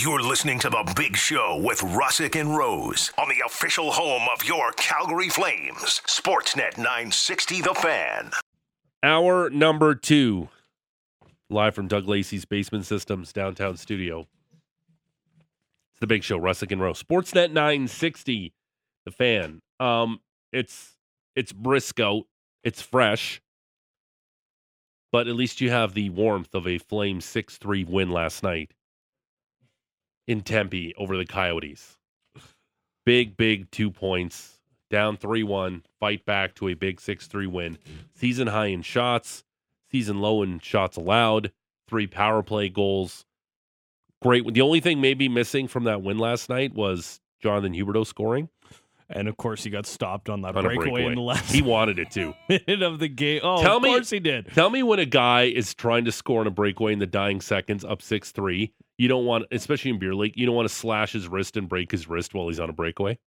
You're listening to The Big Show with Russick and Rose on the official home of your Calgary Flames, Sportsnet 960 The Fan. Hour number two, live from Doug Lacey's Basement Systems downtown studio. It's the Big Show, Russick and Rose, Sportsnet 960 The Fan. Um, it's it's brisk out, it's fresh, but at least you have the warmth of a Flame 6 3 win last night in Tempe over the Coyotes. Big, big two points, down 3 1, fight back to a big 6 3 win. Season high in shots, season low in shots allowed, three power play goals. Great. The only thing maybe missing from that win last night was Jonathan Huberdeau scoring And of course, he got stopped on that on breakaway, breakaway. in the last He wanted it too. minute of the game. Oh, Tell of me- course he did. Tell me when a guy is trying to score on a breakaway in the dying seconds, up six three. You don't want, especially in beer league, you don't want to slash his wrist and break his wrist while he's on a breakaway.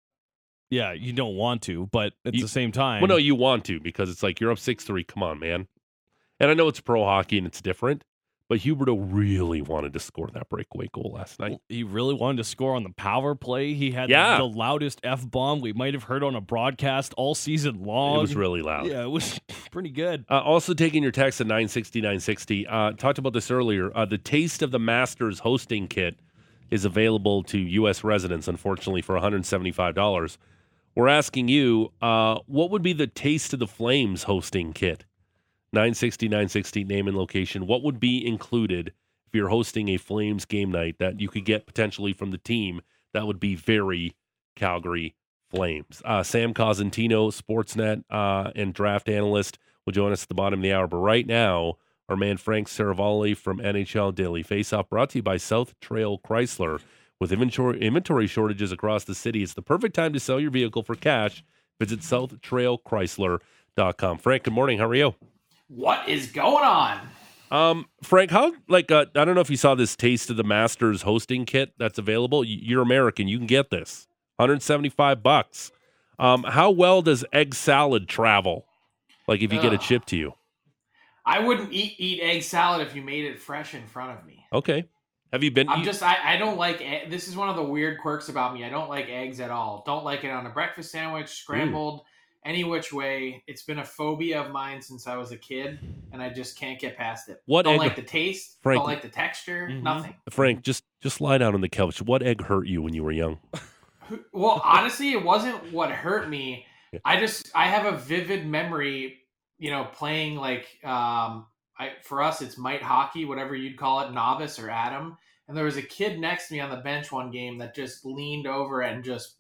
Yeah, you don't want to, but at You- the same time, Well, no, you want to because it's like you're up six three. Come on, man. And I know it's pro hockey and it's different, but Huberdeau really wanted to score that breakaway goal last night. he really wanted to score on the power play. He had Yeah. the loudest f bomb we might have heard on a broadcast all season long. It was really loud. yeah, it was pretty good. Uh, also taking your text at 960, 960. Uh, talked about this earlier. Uh, the Taste of the Masters hosting kit is available to U.S. residents, unfortunately, for $175. We're asking you, uh, what would be the Taste of the Flames hosting kit? 960, 960, name and location. What would be included if you're hosting a Flames game night that you could get potentially from the team that would be very Calgary Flames? Uh, Sam Cosentino, Sportsnet uh, and draft analyst, will join us at the bottom of the hour. But right now, our man Frank Seravalli from NHL Daily Faceoff, brought to you by South Trail Chrysler. With inventory, inventory shortages across the city, it's the perfect time to sell your vehicle for cash. Visit SouthTrailChrysler.com. Frank, good morning. How are you? What is going on? Um, Frank, how like uh, I don't know if you saw this Taste of the Masters hosting kit that's available. You're American, you can get this. 175 bucks. Um, how well does egg salad travel? Like if you get a chip to you. I wouldn't eat eat egg salad if you made it fresh in front of me. Okay. Have you been? I'm you- just I, I don't like egg. this is one of the weird quirks about me. I don't like eggs at all. Don't like it on a breakfast sandwich, scrambled, any which way. It's been a phobia of mine since I was a kid, and I just can't get past it. What don't egg- like the taste. Frank- Don't like the texture. Mhm. Nothing. Frank, just just lie down on the couch. What egg hurt you when you were young? Well, honestly, it wasn't what hurt me. Yeah. I just I have a vivid memory, you know, playing like um I for us it's mite hockey, whatever you'd call it, novice or Atom. And there was a kid next to me on the bench one game that just leaned over and just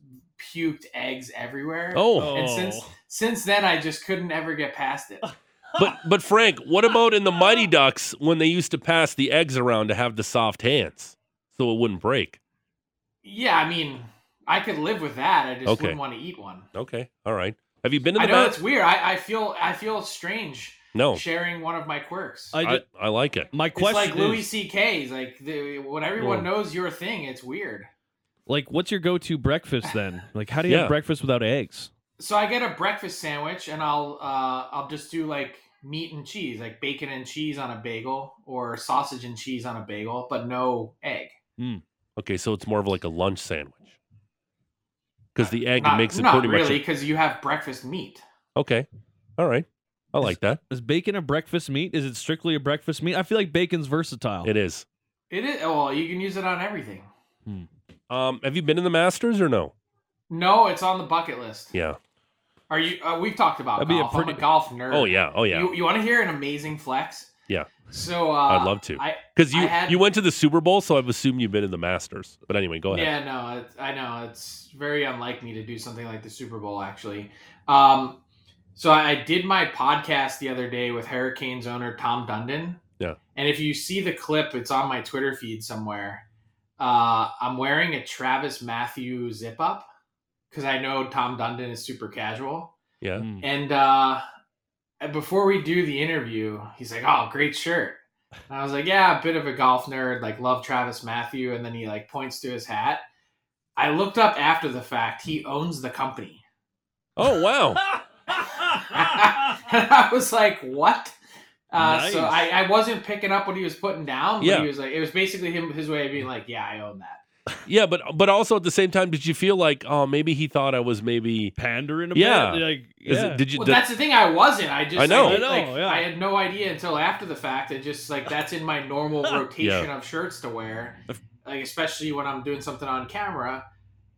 puked eggs everywhere. Oh, And since oh. since then I just couldn't ever get past it. but but Frank, what about in the Mighty Ducks when they used to pass the eggs around to have the soft hands so it wouldn't break? Yeah, I mean, I could live with that. I just Okay. wouldn't want to eat one. Okay, all right. Have you been to I the know bath? it's weird. I, I feel I feel strange No, sharing one of my quirks. I, I, I like it. my It's question like Louis is, C.K.'s. Like the, when everyone Yeah. knows your thing, it's weird. like, what's your go-to breakfast then? Like, how do you Yeah. have breakfast without eggs? So I get a breakfast sandwich, and I'll uh, I'll just do like meat and cheese, like bacon and cheese on a bagel, or sausage and cheese on a bagel, but no egg. Okay, so it's more of like a lunch sandwich because the egg not, makes it not pretty really, much. because you have breakfast meat. Okay, all right. I like that. Is bacon a breakfast meat? Is it strictly a breakfast meat? I feel like bacon's versatile. It is. It is. oh, Well, you can use it on everything. Um, have you been in the Masters or no? No, it's on the bucket list. Yeah. Are you? Uh, we've talked about That'd be a golf. I'm pretty- a golf nerd. Oh yeah. Oh yeah. You, you want to hear an amazing flex? Yeah. So uh, I'd love to. Because you I had- you went to the Super Bowl, so I've assumed you've been in the Masters. But anyway, go ahead. Yeah, no, it's, I know it's very unlike me to do something like the Super Bowl. Actually, um, so I did my podcast the other day with Hurricanes owner Tom Dundon. Yeah. and if you see the clip, it's on my Twitter feed somewhere. Uh, I'm wearing a TravisMathew zip up because I know Tom Dundon is super casual. Yeah. Mm. And uh, before we do the interview, he's like, "Oh, great shirt." And I was like, "Yeah, a bit of a golf nerd. Like, love TravisMathew." And then he like points to his hat. I looked up after the fact. He owns the company, Oh wow. and I was like, "What?" Uh, So I, I wasn't picking up what he was putting down. But Yeah. he was like, it was basically him his way of being like, yeah, I own that. Yeah, but but also at the same time, did you feel like oh maybe he thought I was maybe Pandering a Yeah. bit. Like, is yeah. it, did you Well, did- that's the thing. I wasn't. I just I know. like, I know, like, yeah. I had no idea until after the fact. It just like that's in my normal rotation of shirts to wear, like especially when I'm doing something on camera,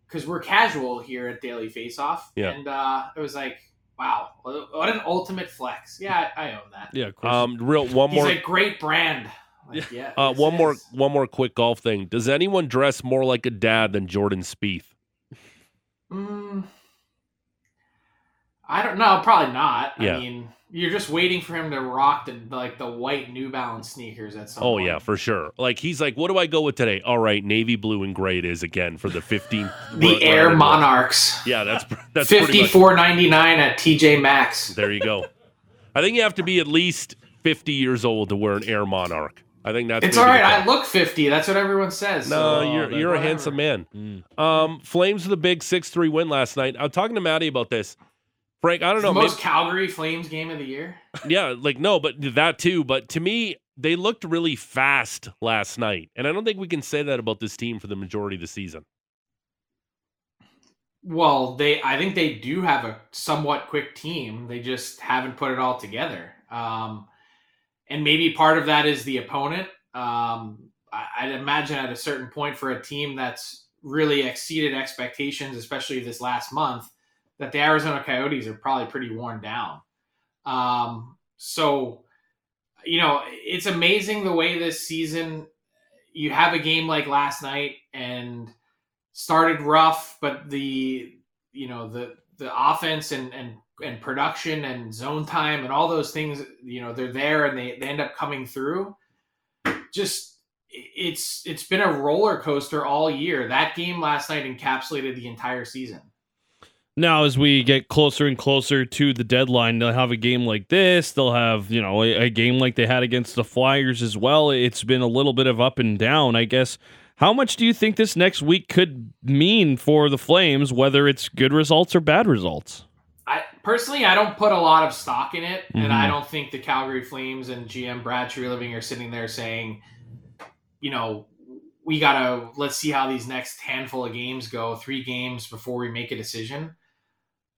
because we're casual here at Daily Face Off. Yeah. And uh, it was like, wow, what an ultimate flex. Yeah, I, I own that. yeah, of course. um real one He's more a great brand. Like, yeah. uh this one more one more quick golf thing. Does anyone dress more like a dad than Jordan Spieth? Mm, I don't know. Probably not. Yeah. I mean, you're just waiting for him to rock the like the white New Balance sneakers at some Oh point. yeah, for sure. Like he's like, what do I go with today? All right, navy blue and gray it is again for the 15th. The Air Monarchs. Yeah, that's that's pretty Fifty much, four ninety nine at TJ Maxx. There you go. I think you have to be at least 50 years old to wear an Air Monarch. I think that's It's maybe all the right. cut. I look fifty. That's what everyone says. No, so- you're you're a handsome man. Mm. Um, Flames with a big six three win last night. I'm talking to Maddie about this. Frank, I don't It's know. the most maybe- Calgary Flames game of the year. yeah, like no, but that too. But to me, they looked really fast last night, and I don't think we can say that about this team for the majority of the season. Well, they I think they do have a somewhat quick team. They just haven't put it all together. Um, and maybe part of that is the opponent. Um, I, I'd imagine at a certain point for a team that's really exceeded expectations, especially this last month, that the Arizona Coyotes are probably pretty worn down. Um, so, you know, it's amazing the way this season you have a game like last night and started rough, but the you know the the offense and and and production and zone time and all those things you know they're there and they, they end up coming through. Just it's it's been a roller coaster all year. That game last night encapsulated the entire season. Now, as we get closer and closer to the deadline, they'll have a game like this. They'll have, you know, a, a game like they had against the Flyers as well. It's been a little bit of up and down, I guess. How much do you think this next week could mean for the Flames, whether it's good results or bad results? I personally I don't put a lot of stock in it, and I Mhm. don't think the Calgary Flames and GM Brad Treliving are sitting there saying, you know, we gotta let's see how these next handful of games go, three games before we make a decision.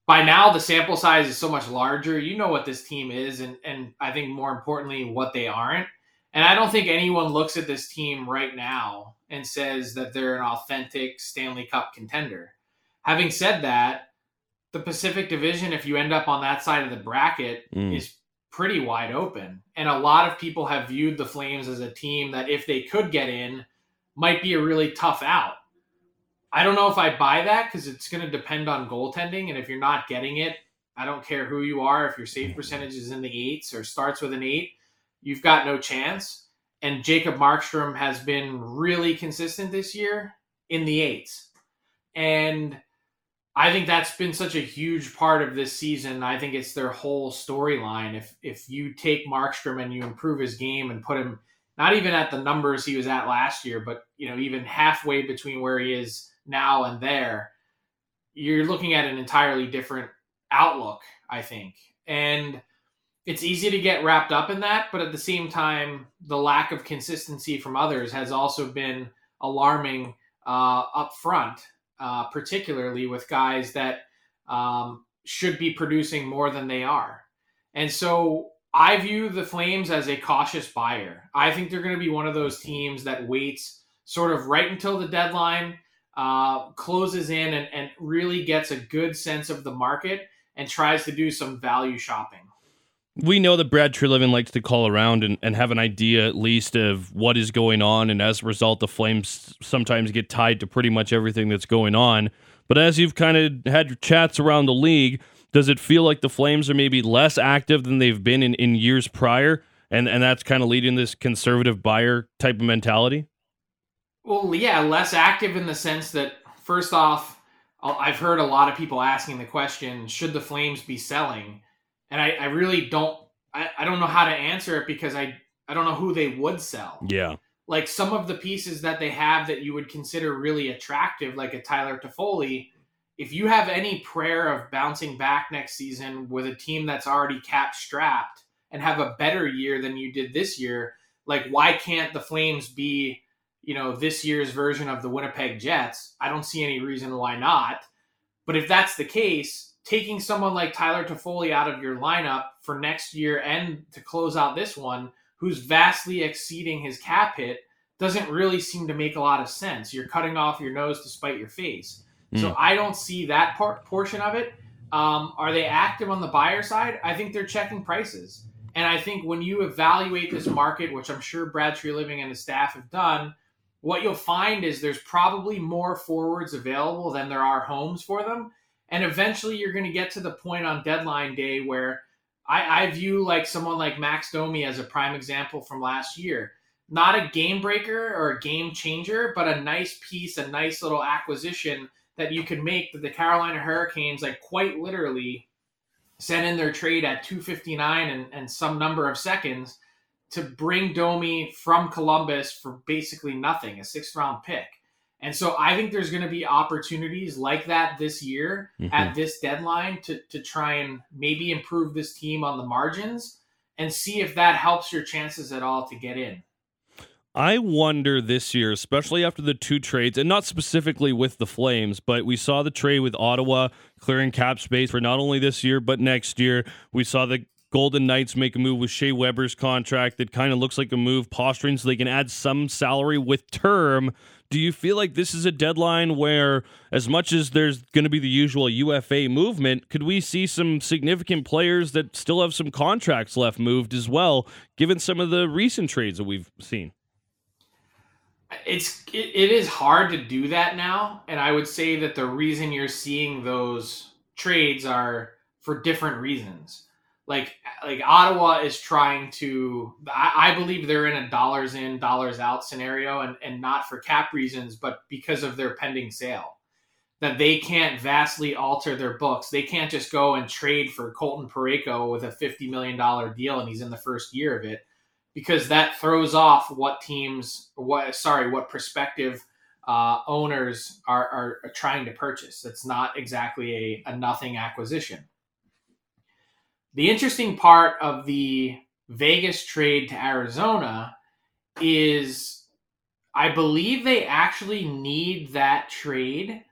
By now, the sample size is so much larger. You know what this team is, and and I think more importantly, what they aren't. And I don't think anyone looks at this team right now and says that they're an authentic Stanley Cup contender. Having said that, the Pacific Division, if you end up on that side of the bracket, Mm. is pretty wide open. And a lot of people have viewed the Flames as a team that, if they could get in, might be a really tough out. I don't know if I buy that because it's going to depend on goaltending. And if you're not getting it, I don't care who you are. If your save percentage is in the eights or starts with an eight, you've got no chance. And Jacob Markstrom has been really consistent this year in the eights. And I think that's been such a huge part of this season. I think it's their whole storyline. If if you take Markstrom and you improve his game and put him not even at the numbers he was at last year, but you know even halfway between where he is now and there, you're looking at an entirely different outlook. I think, and it's easy to get wrapped up in that, but at the same time, the lack of consistency from others has also been alarming uh, up front uh, particularly with guys that um, should be producing more than they are. And so I view the Flames as a cautious buyer. I think they're going to be one of those teams that waits sort of right until the deadline, uh, closes in, and, and really gets a good sense of the market and tries to do some value shopping. We know that Brad Treliving likes to call around and, and have an idea at least of what is going on. And as a result, the Flames sometimes get tied to pretty much everything that's going on. But as you've kind of had your chats around the league, does it feel like the Flames are maybe less active than they've been in, in years prior? And, and that's kind of leading this conservative buyer type of mentality? Well, yeah, less active in the sense that, first off, I've heard a lot of people asking the question should the Flames be selling? And I, I really don't I, I don't know how to answer it because I, I don't know who they would sell. Yeah. Like some of the pieces that they have that you would consider really attractive, like a Tyler Toffoli, if you have any prayer of bouncing back next season with a team that's already cap strapped and have a better year than you did this year, like why can't the Flames be, you know, this year's version of the Winnipeg Jets? I don't see any reason why not. But if that's the case, taking someone like Tyler Toffoli out of your lineup for next year and to close out this one, who's vastly exceeding his cap hit, doesn't really seem to make a lot of sense. You're cutting off your nose to spite your face. Mm. So I don't see that part portion of it. Um, are they active on the buyer side? I think they're checking prices. And I think when you evaluate this market, which I'm sure Brad Treliving and his staff have done, what you'll find is there's probably more forwards available than there are homes for them. And eventually you're going to get to the point on deadline day where I, I view like someone like Max Domi as a prime example from last year. Not a game breaker or a game changer, but a nice piece, a nice little acquisition that you can make that the Carolina Hurricanes, like quite literally, sent in their trade at 259 and, and some number of seconds to bring Domi from Columbus for basically nothing, a sixth round pick. And so I think there's going to be opportunities like that this year mm-hmm. at this deadline to, to try and maybe improve this team on the margins and see if that helps your chances at all to get in. I wonder this year, especially after the two trades, and not specifically with the Flames, but we saw the trade with Ottawa clearing cap space for not only this year, but next year. We saw the Golden Knights make a move with Shea Weber's contract that kind of looks like a move posturing so they can add some salary with term. Do you feel like this is a deadline where, as much as there's going to be the usual UFA movement, could we see some significant players that still have some contracts left moved as well, given some of the recent trades that we've seen? It's it, it is hard to do that now, and I would say that the reason you're seeing those trades are for different reasons like like Ottawa is trying to I, I, believe they're in a dollars in dollars out scenario and and not for cap reasons but because of their pending sale. That they can't vastly alter their books. They can't just go and trade for Colton Parayko with a 50 million dollar deal and he's in the first year of it because that throws off what teams what sorry what prospective uh, owners are, are, are trying to purchase. That's not exactly a, a nothing acquisition the interesting part of the Vegas trade to Arizona is I believe they actually need that trade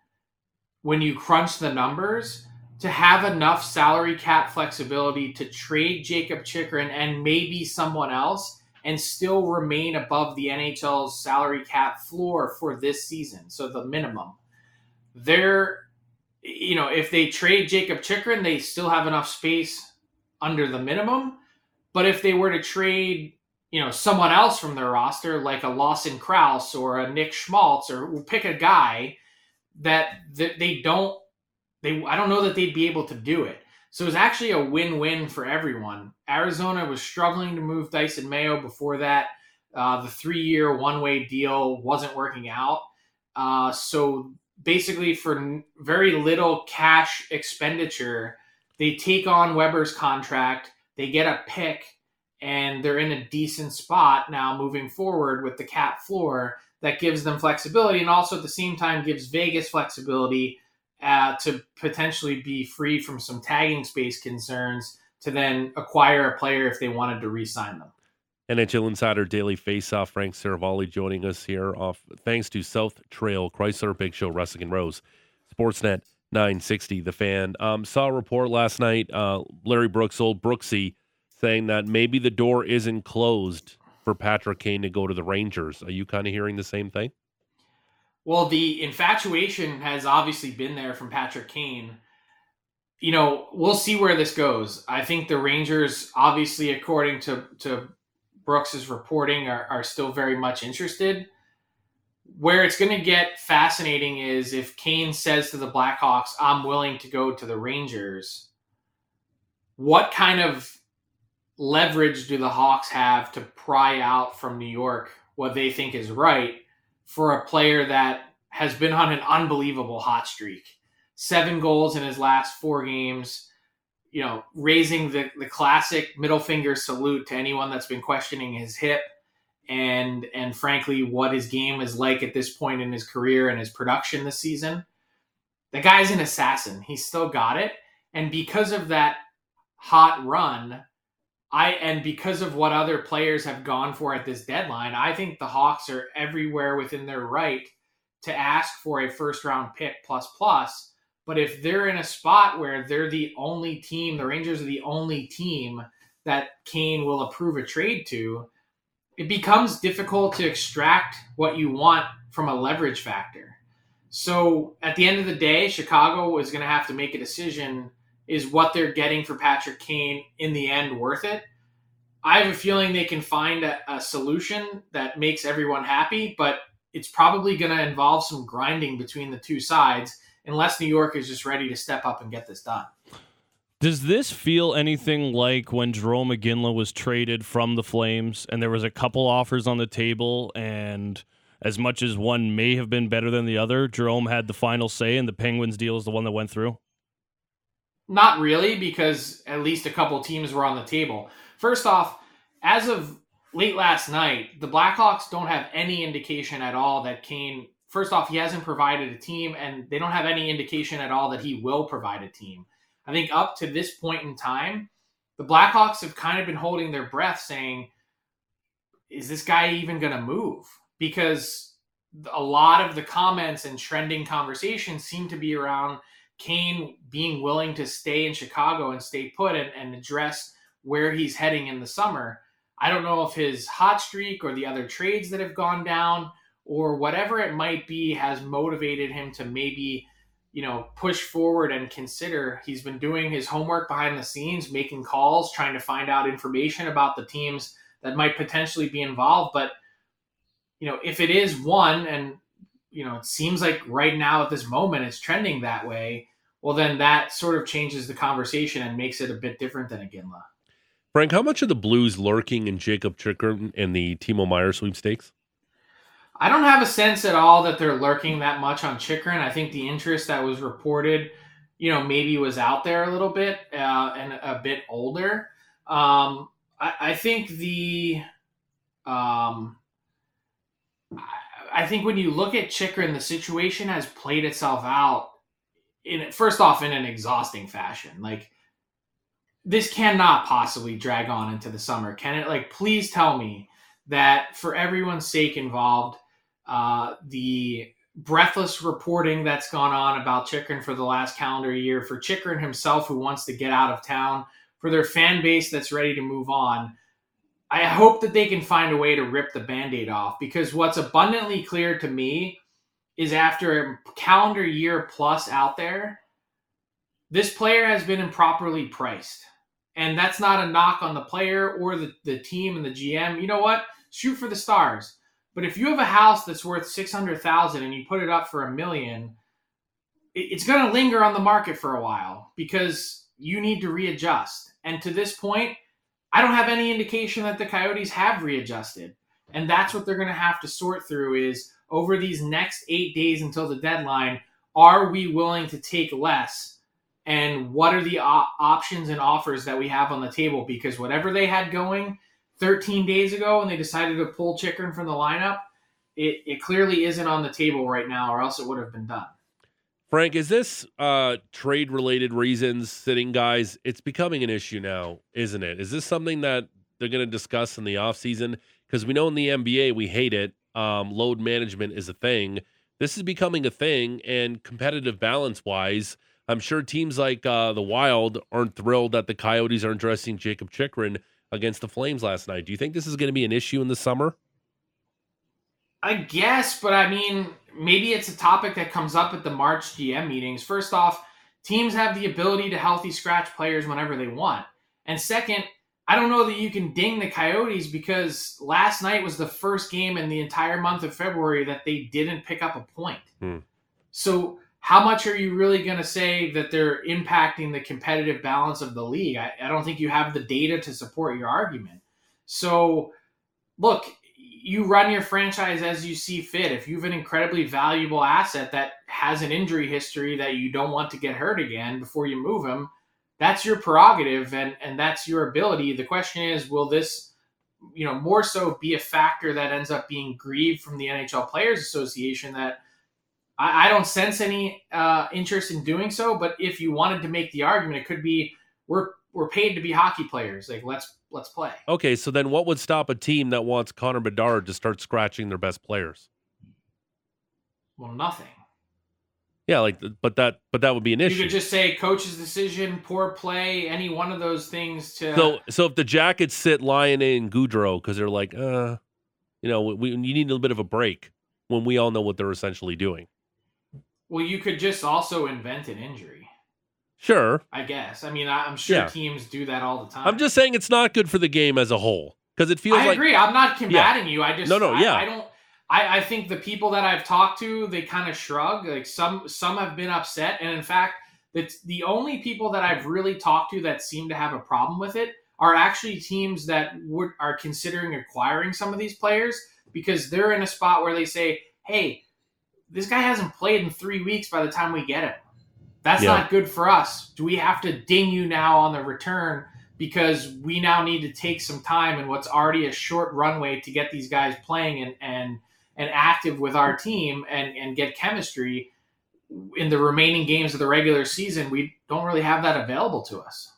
when you crunch the numbers to have enough salary cap flexibility to trade Jakob Chychrun and maybe someone else and still remain above the NHL's salary cap floor for this season, so the minimum. They're, you know, if they trade Jakob Chychrun, they still have enough space under the minimum. But if they were to trade, you know, someone else from their roster, like a Lawson Crouse or a Nick Schmaltz, or we'll pick a guy that, that they don't, they I don't know that they'd be able to do it. So it was actually a win-win for everyone. Arizona was struggling to move Dysin Mayo before that. Uh, the three-year one-way deal wasn't working out. Uh, so basically, for very little cash expenditure, they take on Weber's contract, they get a pick, and they're in a decent spot now moving forward with the cap floor that gives them flexibility and also at the same time gives Vegas flexibility uh, to potentially be free from some tagging space concerns to then acquire a player if they wanted to re-sign them. NHL Insider Daily Faceoff, Frank Seravalli joining us here off thanks to South Trail Chrysler Big Show Russick and Rose Sportsnet 960, the fan. Um, saw a report last night, uh, Larry Brooks, old Brooksy, saying that maybe the door isn't closed for Patrick Kane to go to the Rangers. Are you kind of hearing the same thing? Well, the infatuation has obviously been there from Patrick Kane. You know, we'll see where this goes. I think the Rangers, obviously, according to to Brooks's reporting, are, are still very much interested where it's going to get fascinating is if Kane says to the Blackhawks, I'm willing to go to the Rangers, what kind of leverage do the Hawks have to pry out from New York what they think is right for a player that has been on an unbelievable hot streak? Seven goals in his last four games, you know, raising the, the classic middle finger salute to anyone that's been questioning his hip and and frankly what his game is like at this point in his career and his production this season. The guy's an assassin. He's still got it. And because of that hot run, I and because of what other players have gone for at this deadline, I think the Hawks are everywhere within their right to ask for a first round pick plus plus. But if they're in a spot where they're the only team, the Rangers are the only team that Kane will approve a trade to, it becomes difficult to extract what you want from a leverage factor. So at the end of the day, Chicago is going to have to make a decision is what they're getting for Patrick Kane in the end worth it? I have a feeling they can find a, a solution that makes everyone happy, but it's probably going to involve some grinding between the two sides unless New York is just ready to step up and get this done. Does this feel anything like when Jerome Iginla was traded from the Flames and there was a couple offers on the table and as much as one may have been better than the other, Jerome had the final say and the Penguins deal is the one that went through? Not really, because at least a couple teams were on the table. First off, as of late last night, the Blackhawks don't have any indication at all that Kane. First off, he hasn't provided a team, and they don't have any indication at all that he will provide a team. I think up to this point in time, the Blackhawks have kind of been holding their breath, saying, "Is this guy even going to move?" Because a lot of the comments and trending conversations seem to be around Kane being willing to stay in Chicago and stay put and, and address where he's heading in the summer. I don't know if his hot streak or the other trades that have gone down or whatever it might be has motivated him to maybe, you know, push forward and consider. He's been doing his homework behind the scenes, making calls, trying to find out information about the teams that might potentially be involved. But, you know, if it is one, and, you know, it seems like right now at this moment it's trending that way, well, then that sort of changes the conversation and makes it a bit different than Iginla. Frank, how much of the Blues lurking in Jakob Chychrun in the Timo Meier sweepstakes? I don't have a sense at all that they're lurking that much on Chychrun. I think the interest that was reported, you know, maybe was out there a little bit uh, and a bit older. Um, I, I, think the, um, I think when you look at Chychrun, the situation has played itself out in first off in an exhausting fashion. Like this cannot possibly drag on into the summer. Can it? Like, please tell me that for everyone's sake involved, uh, the breathless reporting that's gone on about Chychrun for the last calendar year, for Chychrun himself who wants to get out of town, for their fan base that's ready to move on. I hope that they can find a way to rip the band aid off because what's abundantly clear to me is after a calendar year plus out there, this player has been improperly priced. And that's not a knock on the player or the, the team and the GM. You know what? Shoot for the stars. But if you have a house that's worth 600,000 and you put it up for a million, it's going to linger on the market for a while because you need to readjust. And to this point, I don't have any indication that the Coyotes have readjusted. And that's what they're going to have to sort through is over these next eight days until the deadline, are we willing to take less? And what are the op- options and offers that we have on the table? Because whatever they had going 13 days ago when they decided to pull Chychrun from the lineup, it, it clearly isn't on the table right now, or else it would have been done. Frank, is this uh, trade related reasons sitting guys? It's becoming an issue now, isn't it? Is this something that they're going to discuss in the offseason? Because we know in the NBA we hate it um, load management is a thing. This is becoming a thing, and competitive balance wise, I'm sure teams like uh, the Wild aren't thrilled that the Coyotes aren't dressing Jakob Chychrun against the Flames last night. Do you think this is going to be an issue in the summer? I guess, but I mean, maybe it's a topic that comes up at the March GM meetings. First off, teams have the ability to healthy scratch players whenever they want. And second, I don't know that you can ding the Coyotes because last night was the first game in the entire month of February that they didn't pick up a point. Hmm. So, how much are you really going to say that they're impacting the competitive balance of the league? I, I don't think you have the data to support your argument. So, look, you run your franchise as you see fit. If you have an incredibly valuable asset that has an injury history that you don't want to get hurt again before you move him, that's your prerogative and and that's your ability. The question is, will this, you know, more so be a factor that ends up being grieved from the NHL Players Association that I, I don't sense any uh, interest in doing so. But if you wanted to make the argument, it could be we're we're paid to be hockey players. Like let's let's play. Okay, so then what would stop a team that wants Connor Bedard to start scratching their best players? Well, nothing. Yeah, like, but that, but that would be an issue. You could just say coach's decision, poor play, any one of those things to. So, so if the Jackets sit Laine and Gaudreau because they're like, uh, you know, we, you need a little bit of a break when we all know what they're essentially doing. Well, you could just also invent an injury. Sure, I guess. I mean, I, I'm sure Yeah. teams do that all the time. I'm just saying it's not good for the game as a whole because it feels I like agree. I'm not combating you. I just No, no, I, yeah. I don't. I, I think the people that I've talked to, they kind of shrug. Like some some have been upset, and in fact, it's the only people that I've really talked to that seem to have a problem with it are actually teams that would are considering acquiring some of these players because they're in a spot where they say, "Hey, this guy hasn't played in three weeks. By the time we get him, that's Yeah. not good for us. Do we have to ding you now on the return?" because we now need to take some time in what's already a short runway to get these guys playing and and and active with our team and and get chemistry in the remaining games of the regular season we don't really have that available to us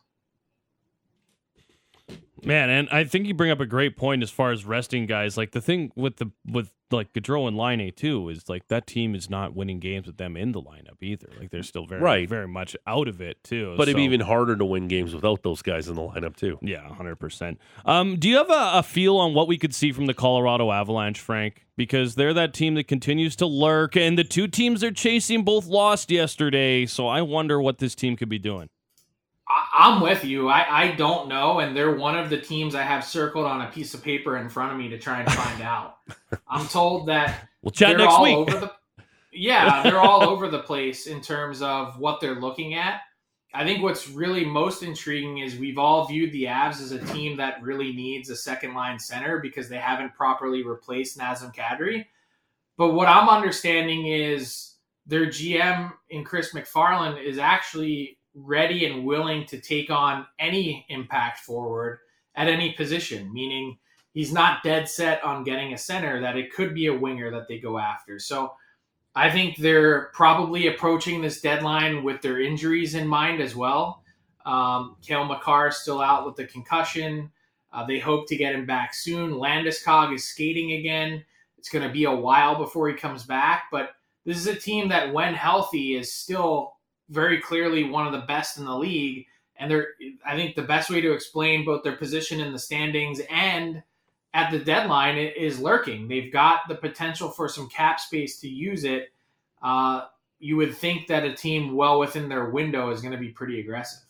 Man, and I think you bring up a great point as far as resting guys. Like the thing with the with like Gaudreau and Laine too is like that team is not winning games with them in the lineup either. Like they're still very Right. very much out of it too. but it'd be even harder to win games without those guys in the lineup too. Yeah, hundred percent. Um, do you have a, a feel on what we could see from the Colorado Avalanche, Frank? Because they're that team that continues to lurk, and the two teams they're chasing both lost yesterday. So I wonder what this team could be doing. I, i'm with you. I, I don't know and they're one of the teams i have circled on a piece of paper in front of me to try and find out. I'm told that We'll chat they're next all week. over the yeah they're all over the place in terms of what they're looking at. I think what's really most intriguing is we've all viewed the avs as a team that really needs a second line center because they haven't properly replaced nazem kadri. But what i'm understanding is their gm in chris mcfarland is actually ready and willing to take on any impact forward at any position meaning he's not dead set on getting a center that it could be a winger that they go after so i think they're probably approaching this deadline with their injuries in mind as well um, Cale Makar is still out with the concussion. Uh, they hope to get him back soon. Landeskog is skating again. It's going to be a while before he comes back, but this is a team that, when healthy, is still very clearly one of the best in the league. And they're, I think, the best way to explain both their position in the standings and at the deadline is lurking. They've got the potential for some cap space to use it. Uh, you would think that a team well within their window is going to be pretty aggressive.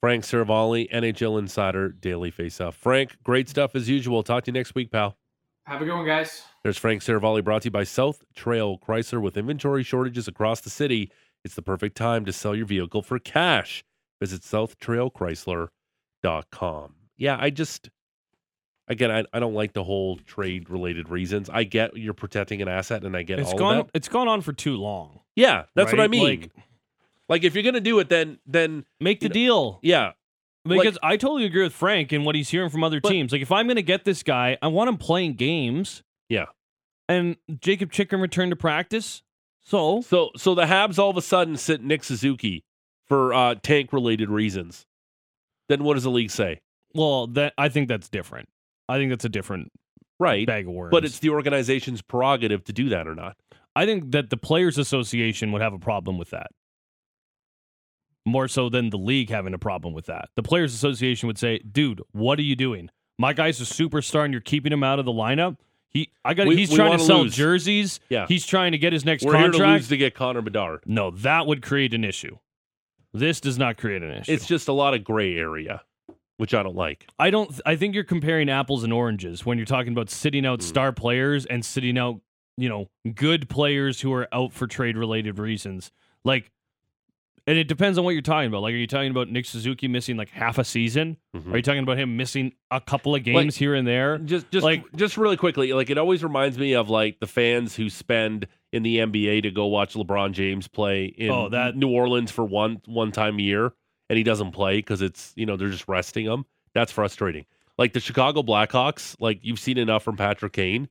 Frank Seravalli, NHL Insider, Daily Faceoff. Frank, great stuff as usual. Talk to you next week, pal. Have a good one, guys. There's Frank Seravalli brought to you by South Trail Chrysler. With inventory shortages across the city, it's the perfect time to sell your vehicle for cash. Visit southtrailchrysler.com. Yeah, I just, again, I, I don't like the whole trade related reasons. I get you're protecting an asset and I get It's all gone. of that. It's gone on for too long. Yeah, that's what I mean. Like- Like, if you're going to do it, then, then, Make the know, deal. yeah, Because I totally agree with Frank and what he's hearing from other But- teams. Like if I'm going to get this guy, I want him playing games. Yeah. And Jacob Chicken returned to practice. So So so the Habs all of a sudden sit Nick Suzuki for uh, tank related reasons. Then what does the league say? well, that I think that's different. I think that's a different Right. bag of worms. But it's the organization's prerogative to do that or not. I think that the players association would have a problem with that. More so than the league having a problem with that. The players association would say, "Dude, what are you doing? My guy's a superstar and you're keeping him out of the lineup. He I got he's we trying to sell lose. jerseys. Yeah. He's trying to get his next contract. We're here to lose to get Connor Bedard. No, that would create an issue. This does not create an issue. It's just a lot of gray area, which I don't like. I don't. I think you're comparing apples and oranges when you're talking about sitting out Mm. star players and sitting out, you know, good players who are out for trade related reasons. Like, and it depends on what you're talking about. Like, are you talking about Nick Suzuki missing like half a season? Mhm. Are you talking about him missing a couple of games here and there? Just just Like- like just really quickly, like it always reminds me of like the fans who spend in the NBA to go watch LeBron James play in Oh, that- New Orleans for one one time a year and he doesn't play because it's you know they're just resting him. That's frustrating. Like the Chicago Blackhawks, like you've seen enough from Patrick Kane.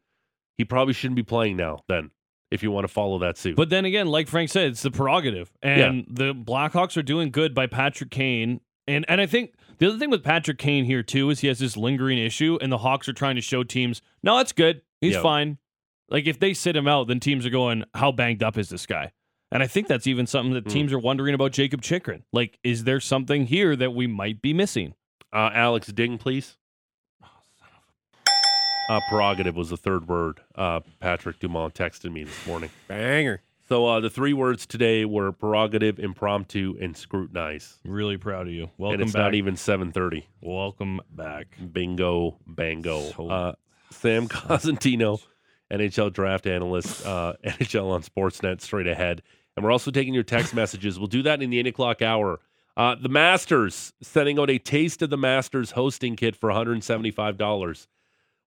He probably shouldn't be playing now. Then, if you want to follow that suit, But then again, like Frank said, it's the prerogative, and the Blackhawks are doing good by Patrick Kane, and and I think The other thing with Patrick Kane here too is he has this lingering issue, and the Hawks are trying to show teams, no, that's good, he's Yeah. fine. Like if they sit him out, then teams are going, how banged up is this guy? And I think that's even something that Hmm. teams are wondering about Jakob Chychrun. Like, is there something here that we might be missing? Uh, Alex Ding, please. Uh, prerogative was the third word. Uh, Patrick Dumont texted me this morning. Banger. So uh, the three words today were prerogative, impromptu, and scrutinize. Really proud of you. Welcome and it's back. not even seven thirty. Welcome back. Bingo, bango. So- Uh, Sam Cosentino, NHL draft analyst, uh, NHL on Sportsnet, straight ahead. And we're also taking your text messages. We'll do that in the eight o'clock hour. Uh, the Masters sending out a taste of the Masters hosting kit for $175.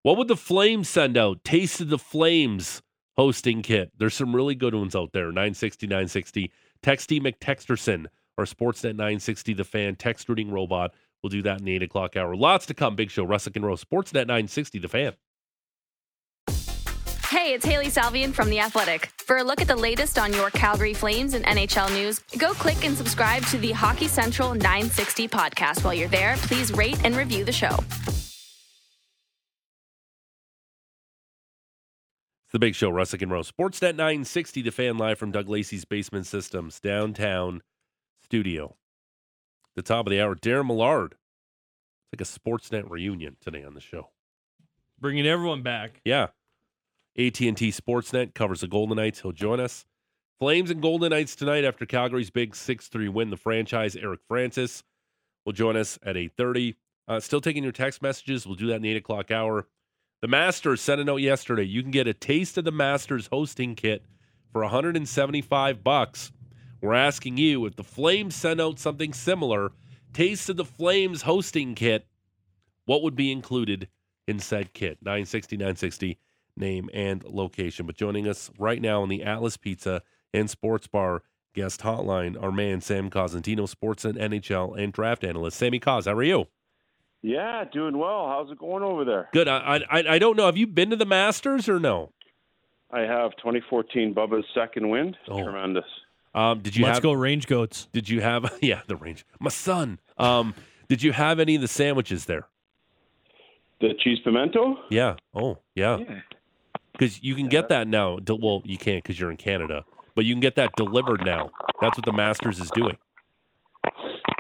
What would the Flames send out? Taste of the Flames hosting kit. There's some really good ones out there. 960, 960. Texty McTexterson or Sportsnet 960, the fan text routing robot. We'll do that in the eight o'clock hour. Lots to come. Big show. Russick and Rose. Sportsnet 960, the fan. Hey, it's Hailey Salvian from The Athletic. For a look at the latest on your Calgary Flames and NHL news, go click and subscribe to the Hockey Central 960 podcast. While you're there, please rate and review the show. It's the big show, Russick and Rose. Sportsnet 960, the fan live from Doug Lacey's Basement Systems downtown studio. The top of the hour, Darren Millard. It's like a Sportsnet reunion today on the show. Bringing everyone back. Yeah. AT&T Sportsnet covers the Golden Knights. He'll join us. Flames and Golden Knights tonight after Calgary's big 6-3 win. The franchise, Eric Francis, will join us at 8.30. Uh, still taking your text messages. We'll do that in the 8 o'clock hour. The Masters sent a note yesterday. You can get a taste of the Masters hosting kit for 175 bucks. We're asking you if the Flames sent out something similar, taste of the Flames hosting kit, what would be included in said kit? 960 960 name and location. But joining us right now on the Atlas Pizza and Sports Bar guest hotline, our man Sam Cosentino, sports and NHL and draft analyst. Sammy Cos, how are you? Yeah, doing well. How's it going over there? Good. I, I I don't know. Have you been to the Masters or no? I have 2014 Bubba's second wind. Oh. Tremendous. Um, did you Let's have? go range goats. Did you have? Yeah, the range. My son. Um, did you have any of the sandwiches there? The cheese pimento? Yeah. Oh, yeah. Because you can get that now. Well, you can't because you're in Canada, but you can get that delivered now. That's what the Masters is doing.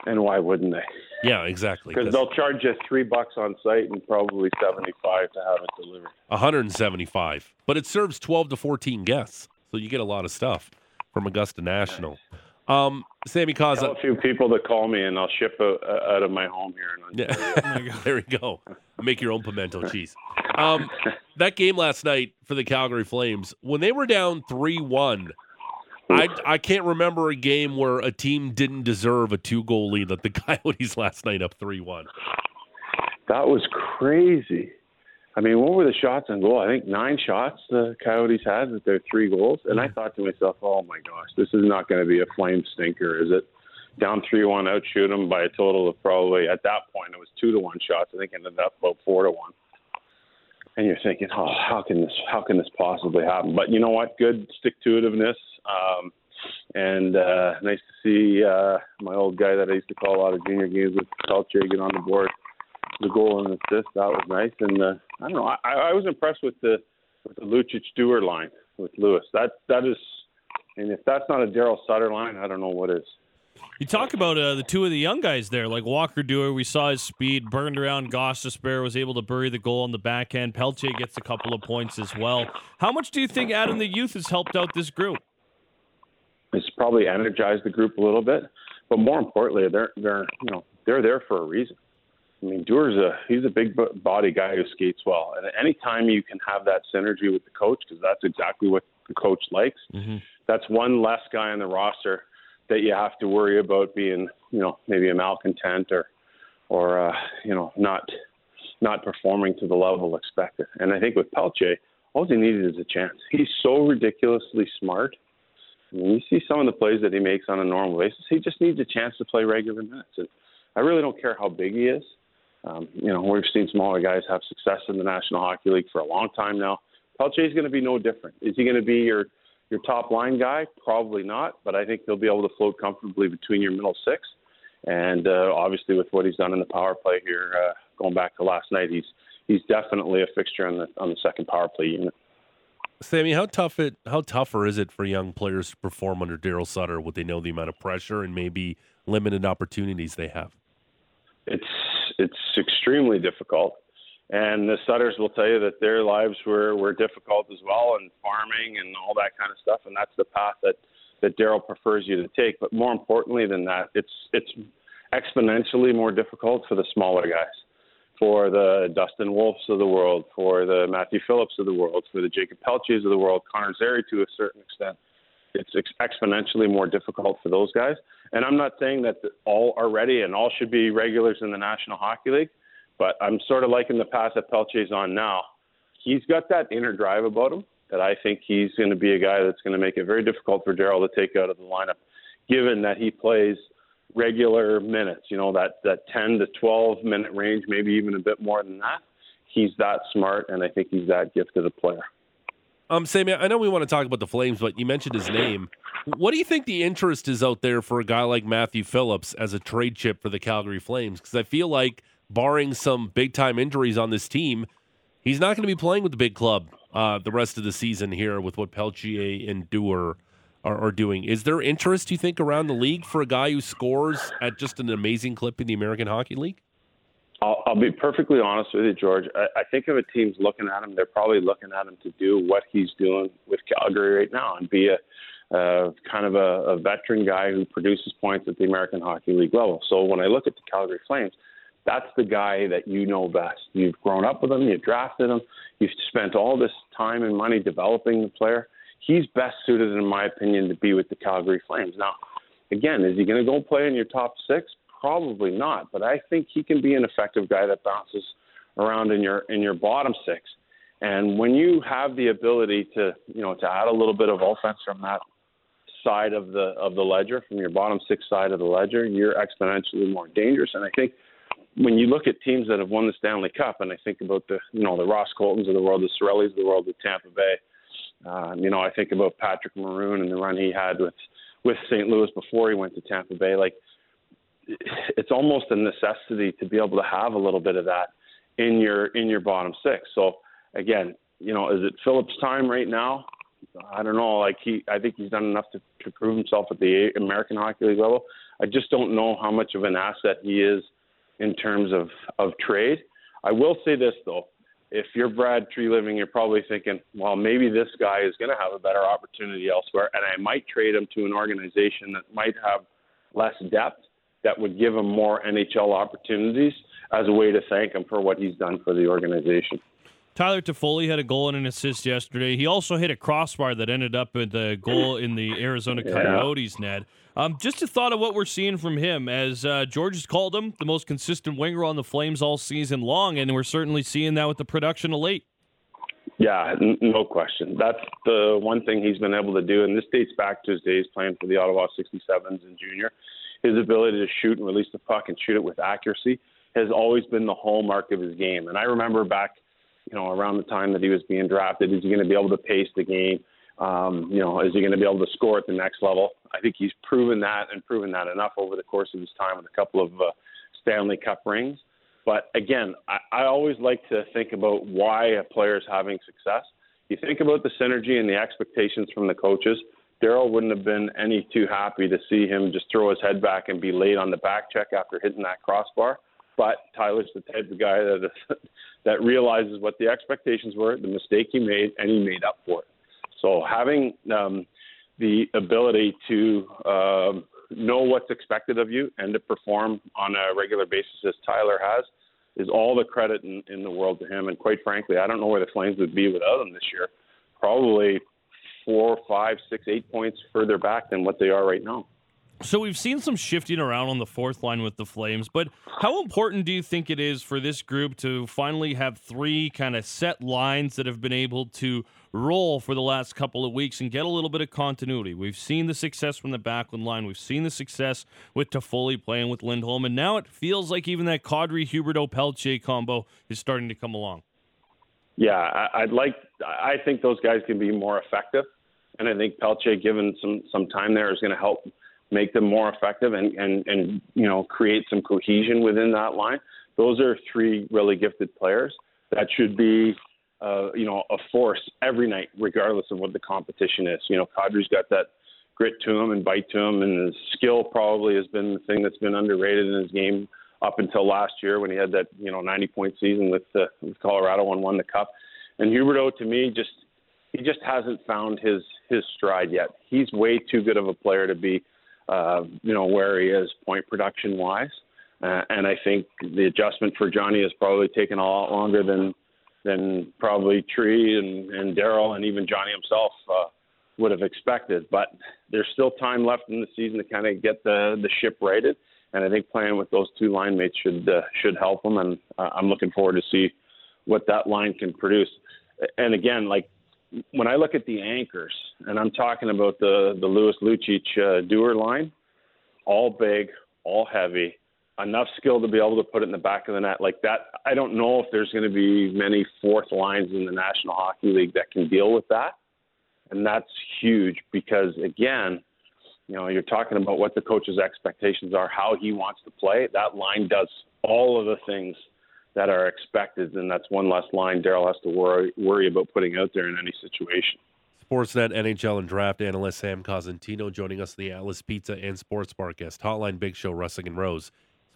And why wouldn't they? Yeah, exactly. Because they'll charge you three bucks on site and probably 75 to have it delivered. 175, but it serves 12 to 14 guests, so you get a lot of stuff from Augusta National. Um, Sammy Tell a few people to call me and I'll ship a, a, out of my home here. Yeah. there we go. Make your own pimento cheese. Um, that game last night for the Calgary Flames, when they were down 3 1, I, I can't remember a game where a team didn't deserve a two goal lead like the Coyotes last night up 3 1. That was crazy. I mean, what were the shots on goal? I think nine shots the Coyotes had with their three goals. And I thought to myself, oh my gosh, this is not going to be a flame stinker, is it? Down 3 1, outshoot them by a total of probably, at that point, it was 2 to 1 shots. I think it ended up about 4 to 1. And you're thinking, oh, how can this, how can this possibly happen? But you know what? Good stick to itiveness. Um, and uh, nice to see uh, my old guy that I used to call a lot of junior games with Pelletier get on the board the goal and assist. That was nice. And uh, I don't know. I, I was impressed with the with the Lucic Duehr line with Lewis. That that is, and if that's not a Daryl Sutter line, I don't know what is. You talk about uh, the two of the young guys there, like Walker Duehr. We saw his speed burned around. Goss Despair was able to bury the goal on the back end. Pelletier gets a couple of points as well. How much do you think Adam the Youth has helped out this group? It's probably energized the group a little bit, but more importantly, they're they're you know they're there for a reason. I mean, Duehr's a he's a big body guy who skates well, and anytime you can have that synergy with the coach, because that's exactly what the coach likes. Mhm. That's one less guy on the roster that you have to worry about being, you know, maybe a malcontent or, or uh, you know, not not performing to the level expected. And I think with Pelche, all he needed is a chance. He's so ridiculously smart. I you see some of the plays that he makes on a normal basis. He just needs a chance to play regular minutes. And I really don't care how big he is. Um, you know, we've seen smaller guys have success in the National Hockey League for a long time now. Pelche is going to be no different. Is he going to be your your top line guy? Probably not, but I think he'll be able to float comfortably between your middle six. And uh, obviously, with what he's done in the power play here, uh, going back to last night, he's he's definitely a fixture on the on the second power play unit. Sammy, how tough it how tougher is it for young players to perform under Daryl Sutter? Would they know the amount of pressure and maybe limited opportunities they have? It's it's extremely difficult, and the Sutters will tell you that their lives were were difficult as well, and farming and all that kind of stuff. And that's the path that that Daryl prefers you to take. But more importantly than that, it's it's exponentially more difficult for the smaller guys, for the Dustin Wolfs of the world, for the Matthew Phillips of the world, for the Jacob Pelletiers of the world, Connor Zary to a certain extent. It's ex- exponentially more difficult for those guys. And I'm not saying that all are ready and all should be regulars in the National Hockey League, but I'm sort of liking the path that Pelletier's on now. He's got that inner drive about him that I think he's going to be a guy that's going to make it very difficult for Daryl to take out of the lineup, given that he plays regular minutes, you know, that, that 10 to 12 minute range, maybe even a bit more than that. He's that smart, and I think he's that gifted a player. Um, Sammy, I know we want to talk about the Flames, but you mentioned his name. What do you think the interest is out there for a guy like Matthew Phillips as a trade chip for the Calgary Flames? Because I feel like, barring some big time injuries on this team, he's not going to be playing with the big club uh, the rest of the season here with what Pelletier and Duehr are, are, doing. Is there interest, you think, around the league for a guy who scores at just an amazing clip in the American Hockey League? I'll, I'll be perfectly honest with you, George. I, I think if a team's looking at him, they're probably looking at him to do what he's doing with Calgary right now and be a uh, kind of a, a veteran guy who produces points at the American Hockey League level. So when I look at the Calgary Flames, that's the guy that you know best. You've grown up with him, you drafted him, you've spent all this time and money developing the player. He's best suited, in my opinion, to be with the Calgary Flames. Now, again, is he going to go play in your top six? Probably not, but I think he can be an effective guy that bounces around in your in your bottom six. And when you have the ability to, you know, to add a little bit of offense from that side of the of the ledger, from your bottom six side of the ledger, you're exponentially more dangerous. And I think when you look at teams that have won the Stanley Cup, and I think about the you know the Ross Coltons of the world, the Cirellis of the world with Tampa Bay, um, you know I think about Patrick Maroon and the run he had with with St. Louis before he went to Tampa Bay. Like it's almost a necessity to be able to have a little bit of that in your in your bottom six. So again, you know, is it Phillips' time right now? I don't know. Like he, I think he's done enough to, to prove himself at the American Hockey League level. I just don't know how much of an asset he is in terms of, of trade. I will say this though, if you're Brad Treliving, you're probably thinking, well, maybe this guy is going to have a better opportunity elsewhere, and I might trade him to an organization that might have less depth, that would give him more NHL opportunities as a way to thank him for what he's done for the organization. Tyler Toffoli had a goal and an assist yesterday. He also hit a crossbar that ended up with a goal in the Arizona Coyotes yeah. net. Um, just a thought of what we're seeing from him, as uh, George has called him the most consistent winger on the Flames all season long, and we're certainly seeing that with the production of late. Yeah, n- no question. That's the one thing he's been able to do, and this dates back to his days playing for the Ottawa 67s in junior. His ability to shoot and release the puck and shoot it with accuracy has always been the hallmark of his game. And I remember back – you know, around the time that he was being drafted. Is he going to be able to pace the game? Um, you know, is he going to be able to score at the next level? I think he's proven that and proven that enough over the course of his time with a couple of uh, Stanley Cup rings. But again, I, I always like to think about why a player is having success. You think about the synergy and the expectations from the coaches. Daryl wouldn't have been any too happy to see him just throw his head back and be late on the back check after hitting that crossbar. But Tyler's the type of guy that that realizes what the expectations were, the mistake he made, and he made up for it. So having um, the ability to um, know what's expected of you and to perform on a regular basis as Tyler has is all the credit in, in the world to him. And quite frankly, I don't know where the Flames would be without him this year. Probably four, five, six, eight points further back than what they are right now. So we've seen some shifting around on the fourth line with the Flames, but how important do you think it is for this group to finally have three kind of set lines that have been able to roll for the last couple of weeks and get a little bit of continuity? We've seen the success from the Backlund line. We've seen the success with Toffoli playing with Lindholm, and now it feels like even that Kadri Huberdeau Pelletier combo is starting to come along. Yeah, I'd like. I think those guys can be more effective, and I think Pelletier, given some some time there, is going to help make them more effective, and and and you know create some cohesion within that line. Those are three really gifted players that should be. Uh, you know, a force every night, regardless of what the competition is. You know, Kadri's got that grit to him and bite to him, and his skill probably has been the thing that's been underrated in his game up until last year when he had that you know 90 point season with, uh, with Colorado and won the cup. And Huberdeau, to me, just he just hasn't found his his stride yet. He's way too good of a player to be, uh, you know, where he is point production wise. Uh, and I think the adjustment for Johnny has probably taken a lot longer than than probably Tree and, and Daryl and even Johnny himself uh, would have expected. But there's still time left in the season to kind of get the the ship righted. And I think playing with those two line mates should uh, should help them. And uh, I'm looking forward to see what that line can produce. And again, like when I look at the anchors, and I'm talking about the the Lewis Lucic uh, Duehr line, all big, all heavy, enough skill to be able to put it in the back of the net like that. I don't know if there's going to be many fourth lines in the National Hockey League that can deal with that, and that's huge because again, you know, you're talking about what the coach's expectations are, how he wants to play. That line does all of the things that are expected, and that's one less line Daryl has to worry worry about putting out there in any situation. Sportsnet NHL and draft analyst Sam Cosentino joining us the Atlas Pizza and Sports Bar guest hotline. Big Show, Russick and Rose.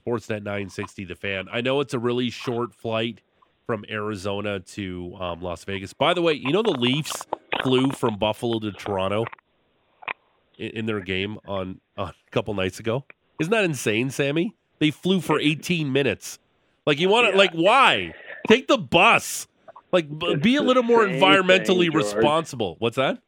Sportsnet 960, the fan. I know it's a really short flight from Arizona to um, Las Vegas. By the way, you know the Leafs flew from Buffalo to Toronto in, in their game on, on a couple nights ago. Isn't that insane, Sammy? They flew for 18 minutes. Like you want to, yeah. like why? Take the bus. Like it's be a little more environmentally thing, responsible. What's that?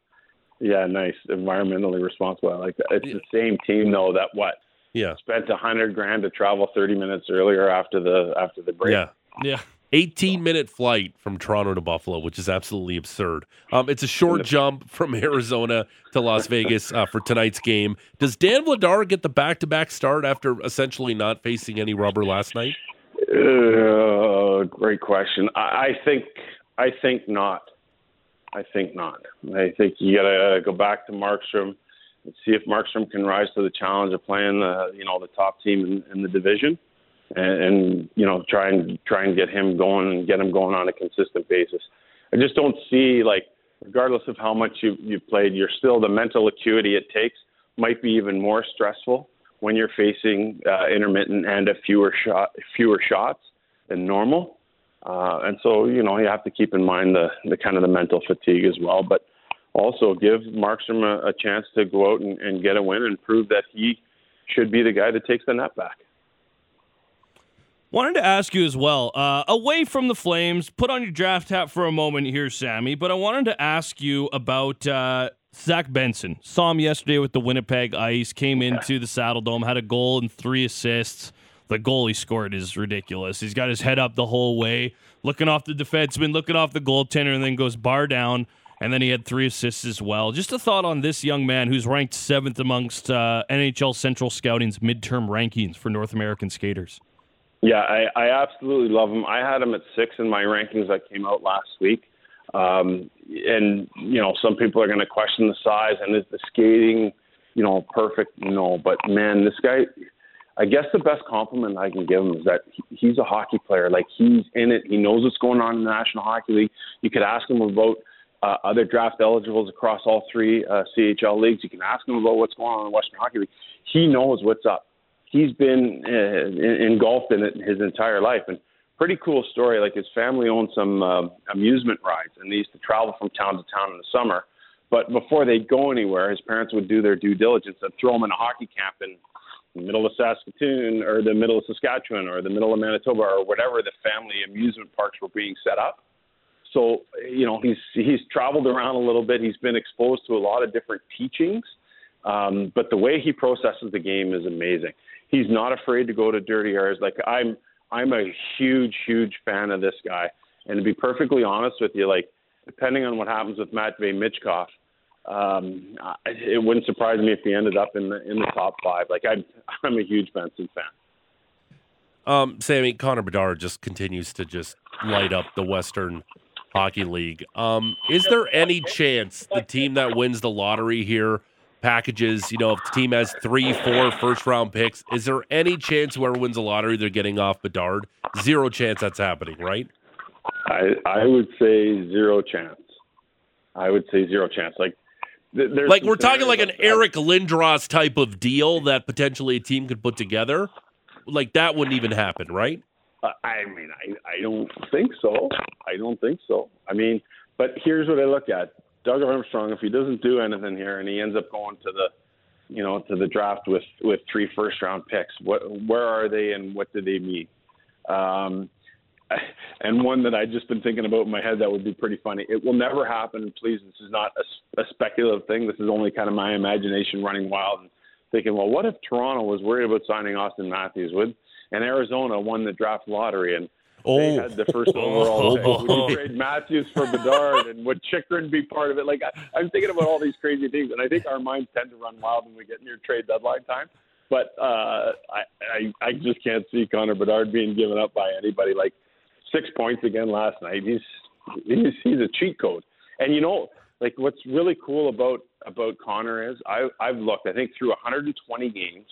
Yeah, nice. Environmentally responsible. I like that. It's the same team though that what? Yeah. Spent a hundred grand to travel thirty minutes earlier after the after the break. Yeah. Yeah. 18 minute flight from Toronto to Buffalo, which is absolutely absurd. Um, it's a short jump from Arizona to Las Vegas uh, for tonight's game. Does Dan Vladar get the back to back start after essentially not facing any rubber last night? Uh, great question. I, I think I think not. I think not. I think you got to go back to Markstrom and see if Markstrom can rise to the challenge of playing the you know the top team in, in the division, and, and you know try and try and get him going and get him going on a consistent basis. I just don't see like regardless of how much you you've played, you're still the mental acuity it takes might be even more stressful when you're facing uh, intermittent and a fewer shot fewer shots than normal. Uh, and so you know you have to keep in mind the the kind of the mental fatigue as well, but also give Markstrom a, a chance to go out and, and get a win and prove that he should be the guy that takes the net back. Wanted to ask you as well, uh, away from the Flames, put on your draft hat for a moment here, Sammy. But I wanted to ask you about uh, Zach Benson. Saw him yesterday with the Winnipeg Ice. Came into the Saddledome, had a goal and three assists. The goal he scored is ridiculous. He's got his head up the whole way, looking off the defenseman, looking off the goaltender, and then goes bar down. And then he had three assists as well. Just a thought on this young man who's ranked seventh amongst uh, NHL Central Scouting's midterm rankings for North American skaters. Yeah, I, I absolutely love him. I had him at six in my rankings that came out last week. Um, and you know, some people are going to question the size and is the skating, you know, perfect? No, but man, this guy. I guess the best compliment I can give him is that he's a hockey player. Like he's in it. He knows what's going on in the National Hockey League. You could ask him about uh, other draft eligibles across all three uh, CHL leagues. You can ask him about what's going on in Western Hockey League. He knows what's up. He's been uh, engulfed in it his entire life, and pretty cool story. Like his family owned some uh, amusement rides, and they used to travel from town to town in the summer. But before they'd go anywhere, his parents would do their due diligence and throw him in a hockey camp in the middle of Saskatoon or the middle of Saskatchewan or the middle of Manitoba or whatever the family amusement parks were being set up. So you know he's he's traveled around a little bit. He's been exposed to a lot of different teachings, um, but the way he processes the game is amazing. He's not afraid to go to dirty areas. Like I'm I'm a huge, huge fan of this guy. And to be perfectly honest with you, like depending on what happens with Matvey Michkov, um, it wouldn't surprise me if he ended up in the in the top five. Like I'm, I'm a huge Benson fan. Um, Sammy Connor Bedard just continues to just light up the Western Hockey League. Um, is there any chance the team that wins the lottery here packages. You know, if the team has three, four first round picks, is there any chance whoever wins the lottery they're getting off Bedard? Zero chance that's happening, right? I I would say zero chance. I would say zero chance. Like, th- there's Like we're talking like an scenarios- Eric Lindros type of deal that potentially a team could put together. Like that wouldn't even happen, right? Uh, I mean, I, I don't think so. I don't think so. I mean, but here's what I look at: Doug Armstrong. If he doesn't do anything here, and he ends up going to the, you know, to the draft with with three first round picks, what where are they and what do they mean? Um, and one that I've just been thinking about in my head that would be pretty funny. It will never happen. Please, this is not a, a speculative thing. This is only kind of my imagination running wild and thinking, well, what if Toronto was worried about signing Austin Matthews? Would and Arizona won the draft lottery and they Oh, had the first overall pick. Would you trade Matthews for Bedard and would Chychrun be part of it? Like I, I'm thinking about all these crazy things, and I think our minds tend to run wild when we get near trade deadline time. But uh, I, I I just can't see Connor Bedard being given up by anybody. Like six points again last night. He's he's he's a cheat code. And you know, like what's really cool about about Connor is I I've looked. I think through 120 games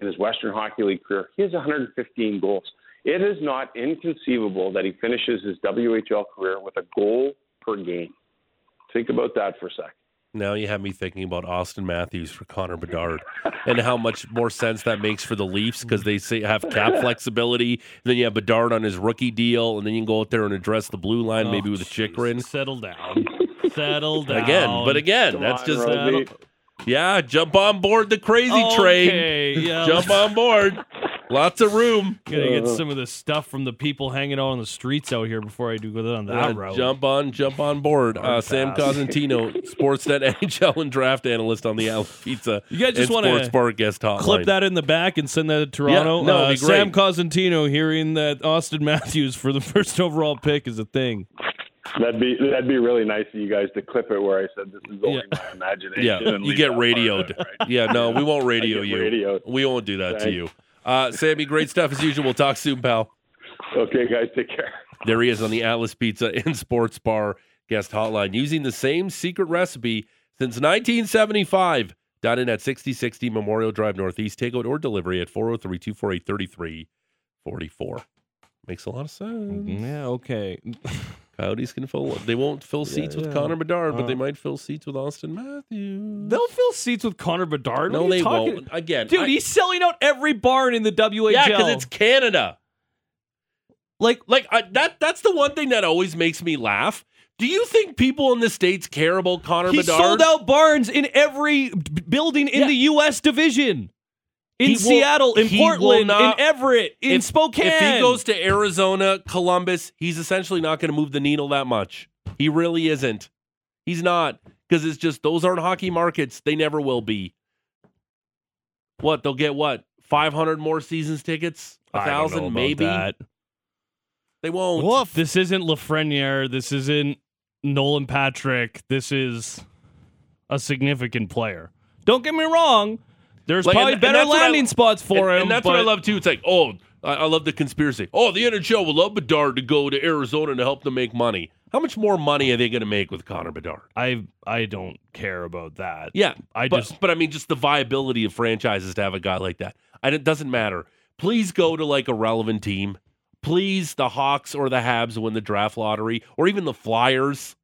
in his Western Hockey League career, he has 115 goals. It is not inconceivable that he finishes his WHL career with a goal per game. Think about that for a sec. now you have me thinking about Austin Matthews for Connor Bedard and how much more sense that makes for the Leafs because they say have cap flexibility. And then you have Bedard on his rookie deal, and then you can go out there and address the blue line, maybe Oh, with a jeez. Chychrun. Settle down. Settle down. Again, but again, Come that's on, just Rosie. yeah. Jump on board the crazy train. Yeah. Jump on board. Lots of room. Gonna get some of the stuff from the people hanging out on the streets out here before I do go down that Uh, route. jump on, jump on board. Uh, Sam pass. Cosentino, Sportsnet NHL and draft analyst on the Al Pizza. You guys just wanna Sports Bar guest hotline. Clip that in the back and send that to Toronto. Yeah, no, uh, it'd be Sam great. Cosentino hearing that Austin Matthews for the first overall pick is a thing. That'd be that'd be really nice of you guys to clip it where I said this is only Yeah. my imagination. Yeah, and you get that radioed. it, right? Yeah, no, we won't radio you. radioed. We won't do that to you. Uh, Sammy, great stuff as usual. We'll talk soon, pal. Okay, guys, take care. There he is on the Atlas Pizza and Sports Bar guest hotline using the same secret recipe since 1975. Dine in at 6060 Memorial Drive Northeast. Takeout or delivery at 403 248 3344. Makes a lot of sense. Yeah, okay. Coyotes can fill. They won't fill seats with yeah. Connor Bedard, but they Uh, might fill seats with Austin Matthews. They'll fill seats with Connor Bedard. no, What are you they talking- won't. Again, Dude, I- he's selling out every barn in the WHL. yeah, because it's Canada. like Like I, that. That's the one thing that always makes me laugh. Do you think people in the states care about Connor he Bedard? sold out barns in every b- building in Yeah. the U.S. division. In He will- Seattle, in Portland, not- in Everett, in if, Spokane. If he goes to Arizona, Columbus, he's essentially not going to move the needle that much. He really isn't. He's not because it's just those aren't hockey markets. They never will be. What they'll get? What five hundred more seasons tickets? A thousand, maybe. that. They won't. Woof. This isn't Lafreniere. This isn't Nolan Patrick. This is a significant player. Don't get me wrong. There's Like, probably and- and better that's what I- landing spots for and, him. and that's but what I love too. It's like, oh, I, I love the conspiracy. Oh, the NHL would love Bedard to go to Arizona to help them make money. How much more money are they going to make with Connor Bedard? I I don't care about that. Yeah, I but, just but I mean, just the viability of franchises to have a guy like that. And it doesn't matter. Please go to like a relevant team. Please, the Hawks or the Habs win the draft lottery, or even the Flyers.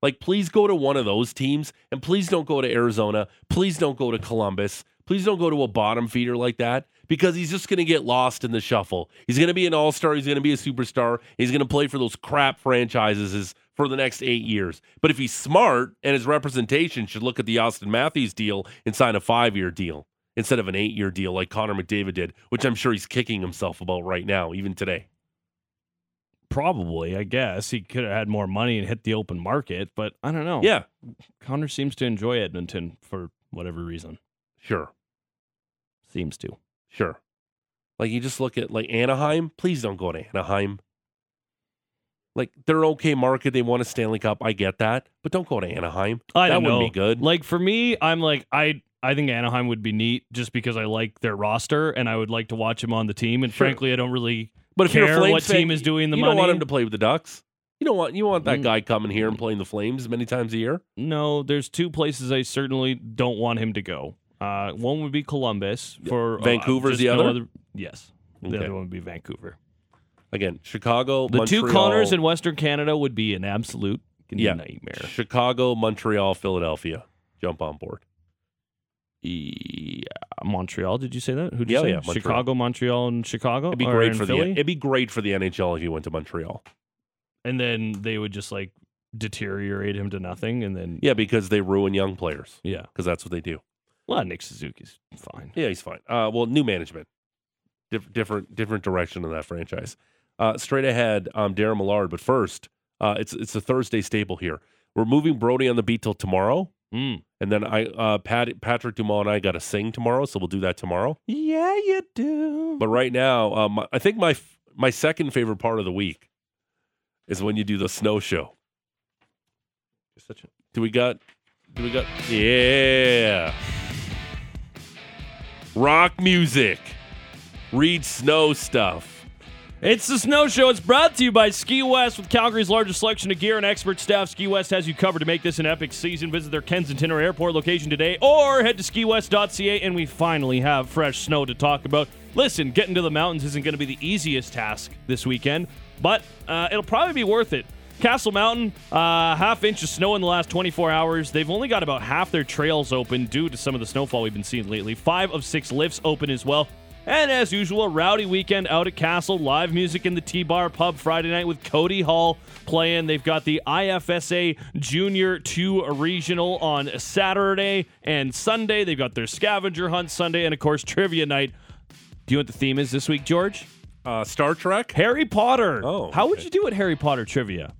Like, please go to one of those teams, and please don't go to Arizona. Please don't go to Columbus. Please don't go to a bottom feeder like that because he's just going to get lost in the shuffle. He's going to be an all star. He's going to be a superstar. He's going to play for those crap franchises for the next eight years. But if he's smart and his representation should look at the Austin Matthews deal and sign a five year deal instead of an eight year deal like Connor McDavid did, which I'm sure he's kicking himself about right now, even today. probably. I guess he could have had more money and hit the open market, but I don't know. Yeah, Connor seems to enjoy Edmonton for whatever reason. Sure, Seems to. sure. Like you just look at like Anaheim. Please don't go to Anaheim. Like they're okay market. They won a Stanley Cup. I get that, but don't go to Anaheim. I that don't wouldn't know. be good. Like for me, I'm like I I think Anaheim would be neat just because I like their roster and I would like to watch him on the team. And Sure. frankly, I don't really but if care you're a Flames what fan, team is doing the you money. don't want him to play with the Ducks. You don't want you want that Mm. guy coming here and playing the Flames many times a year. No, there's two places I certainly don't want him to go. Uh, one would be Columbus for uh, Vancouver's just the no other? yes, the Okay. other one would be Vancouver. Again, Chicago, The two Montreal, Connors in Western Canada would be an absolute Yeah. nightmare. Chicago, Montreal, Philadelphia. Jump on board. Yeah, Montreal. Did you say that? Who did Yeah, you say? yeah, Montreal. Chicago, Montreal, and Chicago. It'd be Or great in for Philly? the it'd be great for the NHL if you went to Montreal. and then they would just like deteriorate him to nothing, and then Yeah, because they ruin young players yeah. because that's what they do. Well, Nick Suzuki's fine. Yeah, he's fine. Uh, well, new management, Dif- different different direction in that franchise. Uh, straight ahead, um, Darren Millard. But first, uh, it's it's a Thursday staple here. We're moving Brody on the beat till tomorrow, Mm. and then I uh, Pat, Patrick Dumont and I got to sing tomorrow, so we'll do that tomorrow. Yeah, you do. But right now, um, I think my f- my second favorite part of the week is when you do the snow show. You're such a Do we got? Do we got? Yeah. Rock music. Read snow stuff. It's the Snow Show. It's brought to you by Ski West with Calgary's largest selection of gear and expert staff. Ski West has you covered to make this an epic season. Visit their Kensington or airport location today or head to skiwest.ca and we finally have fresh snow to talk about. Listen, getting to the mountains isn't going to be the easiest task this weekend, but uh, it'll probably be worth it. Castle Mountain, uh, half inch of snow in the last 24 hours. They've only got about half their trails open due to some of the snowfall we've been seeing lately. Five of six lifts open as well. And as usual, a rowdy weekend out at Castle. Live music in the T Bar Pub Friday night with Cody Hall playing. They've got the IFSA Junior 2 Regional on Saturday and Sunday. They've got their scavenger hunt Sunday and, of course, trivia night. Do you know what the theme is this week, George? Uh, Star Trek. Harry Potter. Oh, How would okay. you do at Harry Potter trivia?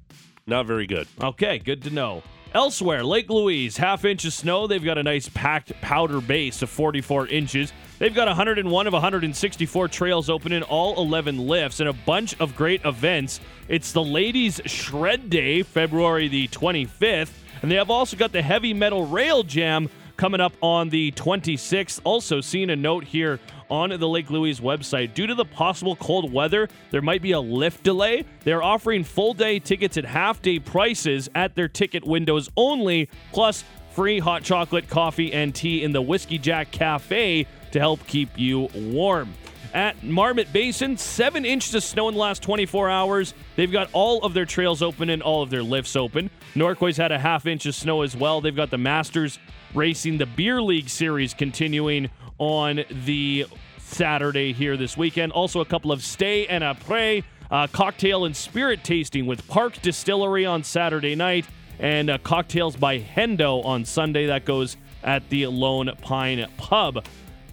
Not very good. Okay, good to know. Elsewhere, Lake Louise, half inch of snow. They've got a nice packed powder base of 44 inches. They've got 101 of 164 trails open in all 11 lifts and a bunch of great events. It's the Ladies Shred Day, February the 25th. And they have also got the Heavy Metal Rail Jam coming up on the 26th. Also, seeing a note here on the Lake Louise website. Due to the possible cold weather, there might be a lift delay. They're offering full day tickets at half day prices at their ticket windows only, plus free hot chocolate, coffee, and tea in the Whiskey Jack Cafe to help keep you warm. At Marmot Basin, seven inches of snow in the last 24 hours. They've got all of their trails open and all of their lifts open. Norquay's had a half inch of snow as well. They've got the Masters Racing the Beer League Series continuing on the Saturday here this weekend. Also, a couple of stay and a pray uh, cocktail and spirit tasting with Park Distillery on Saturday night and uh, cocktails by Hendo on Sunday. That goes at the Lone Pine Pub.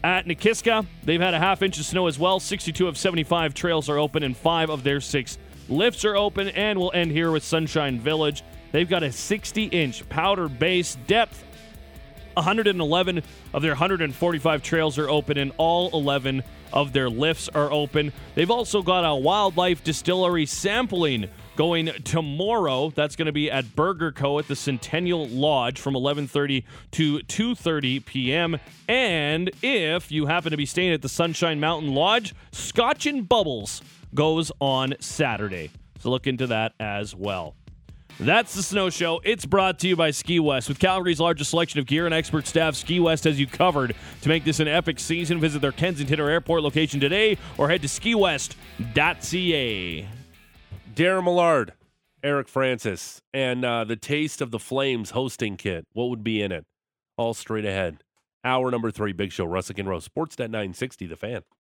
At Nakiska, they've had a half inch of snow as well. 62 of 75 trails are open, and five of their six lifts are open. And we'll end here with Sunshine Village. They've got a 60 inch powder base depth 111 of their 145 trails are open, and all 11 of their lifts are open. They've also got a wildlife distillery sampling going tomorrow. That's going to be at Burger Co. at the Centennial Lodge from 11:30 to 2:30 p.m. And if you happen to be staying at the Sunshine Mountain Lodge, Scotch and Bubbles goes on Saturday. So look into that as well. That's the Snow Show. It's brought to you by Ski West. With Calgary's largest selection of gear and expert staff, Ski West has you covered. To make this an epic season, visit their Kensington or airport location today or head to skiwest.ca. Darren Millard, Eric Francis, and uh, the Taste of the Flames hosting kit. What would be in it? All straight ahead. Hour number three, Big Show, Russick and Rose, Sportsnet 960, The Fan.